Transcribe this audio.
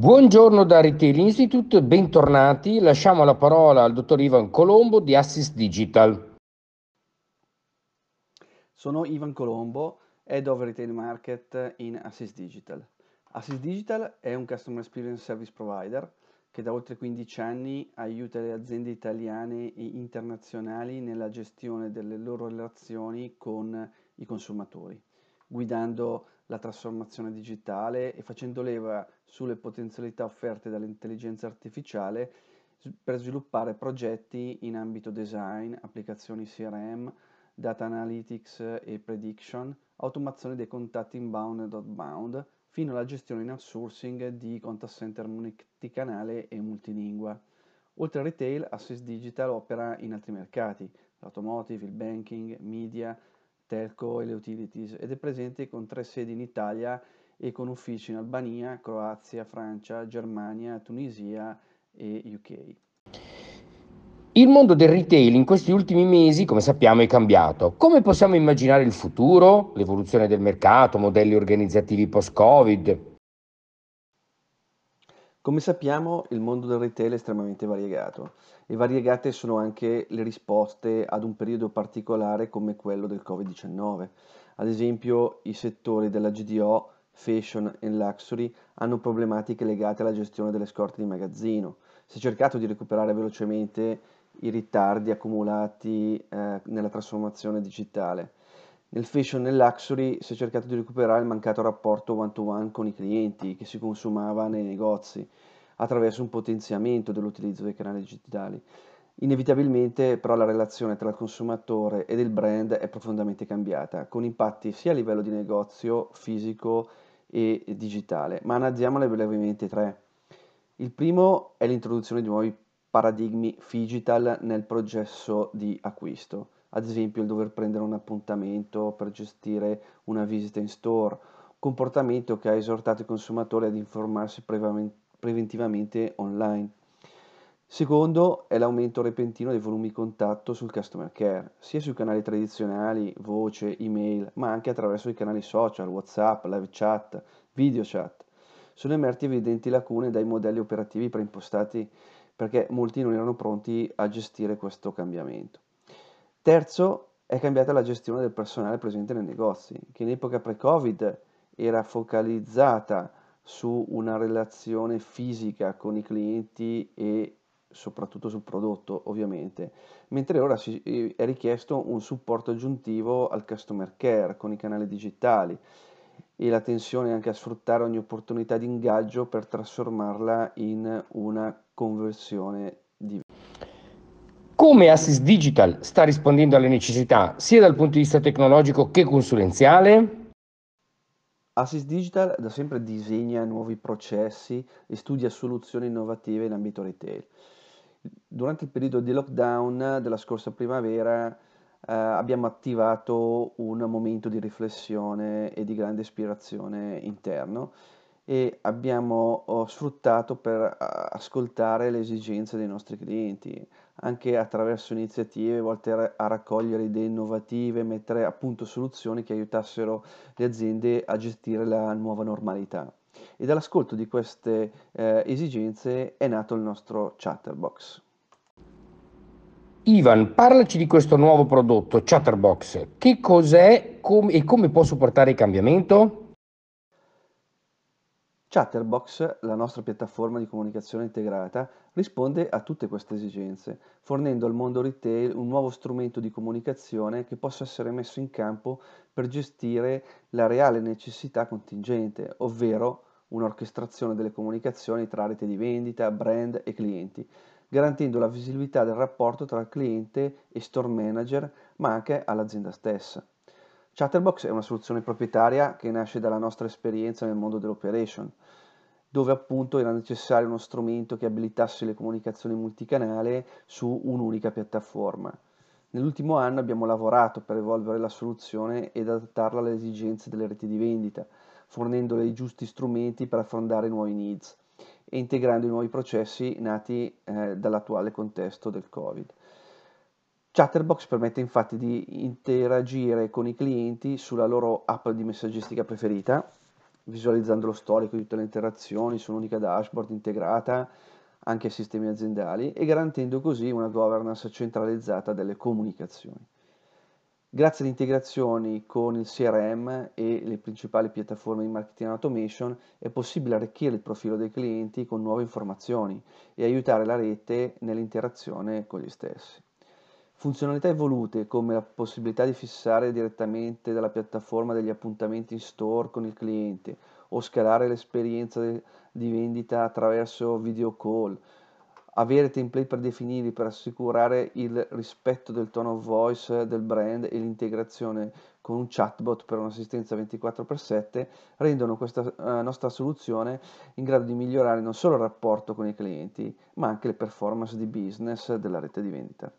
Buongiorno da Retail Institute, bentornati. Lasciamo la parola al dottor Ivan Colombo di Assist Digital. Sono Ivan Colombo, Head of Retail Market in Assist Digital. Assist Digital è un Customer Experience Service Provider che da oltre 15 anni aiuta le aziende italiane e internazionali nella gestione delle loro relazioni con i consumatori, guidando la trasformazione digitale e facendo leva sulle potenzialità offerte dall'intelligenza artificiale per sviluppare progetti in ambito design, applicazioni CRM, data analytics e prediction, automazione dei contatti inbound ed outbound, fino alla gestione in outsourcing di contact center multicanale e multilingua. Oltre al retail, Assist Digital opera in altri mercati, l'automotive, il banking, media, telco e le utilities ed è presente con tre sedi in Italia e con uffici in Albania, Croazia, Francia, Germania, Tunisia e UK. Il mondo del retail in questi ultimi mesi, come sappiamo, è cambiato. Come possiamo immaginare il futuro, l'evoluzione del mercato, modelli organizzativi post-Covid? Come sappiamo, il mondo del retail è estremamente variegato e variegate sono anche le risposte ad un periodo particolare come quello del Covid-19. Ad esempio, i settori della GDO, fashion e luxury hanno problematiche legate alla gestione delle scorte di magazzino. Si è cercato di recuperare velocemente i ritardi accumulati eh, nella trasformazione digitale. Nel fashion e luxury si è cercato di recuperare il mancato rapporto one-to-one con i clienti che si consumava nei negozi attraverso un potenziamento dell'utilizzo dei canali digitali. Inevitabilmente però la relazione tra il consumatore ed il brand è profondamente cambiata, con impatti sia a livello di negozio fisico e digitale, ma analizziamole brevemente tre. Il primo è l'introduzione di nuovi paradigmi digital nel processo di acquisto, ad esempio il dover prendere un appuntamento per gestire una visita in store, comportamento che ha esortato i consumatori ad informarsi preventivamente online. Secondo è l'aumento repentino dei volumi di contatto sul customer care, sia sui canali tradizionali, voce, email, ma anche attraverso i canali social, WhatsApp, live chat, video chat. Sono emerti evidenti lacune dai modelli operativi preimpostati perché molti non erano pronti a gestire questo cambiamento. Terzo, è cambiata la gestione del personale presente nei negozi, che in epoca pre-Covid era focalizzata su una relazione fisica con i clienti e soprattutto sul prodotto ovviamente, mentre ora si, è richiesto un supporto aggiuntivo al customer care con i canali digitali e l'attenzione anche a sfruttare ogni opportunità di ingaggio per trasformarla in una conversione di come Assist Digital sta rispondendo alle necessità sia dal punto di vista tecnologico che consulenziale? Assist Digital da sempre disegna nuovi processi e studia soluzioni innovative in ambito retail. Durante il periodo di lockdown della scorsa primavera eh, abbiamo attivato un momento di riflessione e di grande ispirazione interno e abbiamo oh, sfruttato per ascoltare le esigenze dei nostri clienti, anche attraverso iniziative volte a raccogliere idee innovative, mettere a punto soluzioni che aiutassero le aziende a gestire la nuova normalità. E dall'ascolto di queste eh, esigenze è nato il nostro Chatterbox. Ivan, parlaci di questo nuovo prodotto, Chatterbox. Che cos'è com- e come può supportare il cambiamento? Chatterbox, la nostra piattaforma di comunicazione integrata, risponde a tutte queste esigenze, fornendo al mondo retail un nuovo strumento di comunicazione che possa essere messo in campo per gestire la reale necessità contingente, ovvero un'orchestrazione delle comunicazioni tra rete di vendita, brand e clienti, garantendo la visibilità del rapporto tra cliente e store manager, ma anche all'azienda stessa. Chatterbox è una soluzione proprietaria che nasce dalla nostra esperienza nel mondo dell'operation, dove appunto era necessario uno strumento che abilitasse le comunicazioni multicanale su un'unica piattaforma. Nell'ultimo anno abbiamo lavorato per evolvere la soluzione ed adattarla alle esigenze delle reti di vendita, fornendole i giusti strumenti per affrontare i nuovi needs e integrando i nuovi processi nati eh, dall'attuale contesto del Covid. Chatterbox permette infatti di interagire con i clienti sulla loro app di messaggistica preferita visualizzando lo storico di tutte le interazioni su un'unica dashboard integrata anche ai sistemi aziendali e garantendo così una governance centralizzata delle comunicazioni. Grazie alle integrazioni con il CRM e le principali piattaforme di marketing automation è possibile arricchire il profilo dei clienti con nuove informazioni e aiutare la rete nell'interazione con gli stessi. Funzionalità evolute come la possibilità di fissare direttamente dalla piattaforma degli appuntamenti in store con il cliente o scalare l'esperienza di vendita attraverso video call, avere template predefiniti per assicurare il rispetto del tone of voice del brand e l'integrazione con un chatbot per un'assistenza 24x7 rendono questa uh, nostra soluzione in grado di migliorare non solo il rapporto con i clienti, ma anche le performance di business della rete di vendita.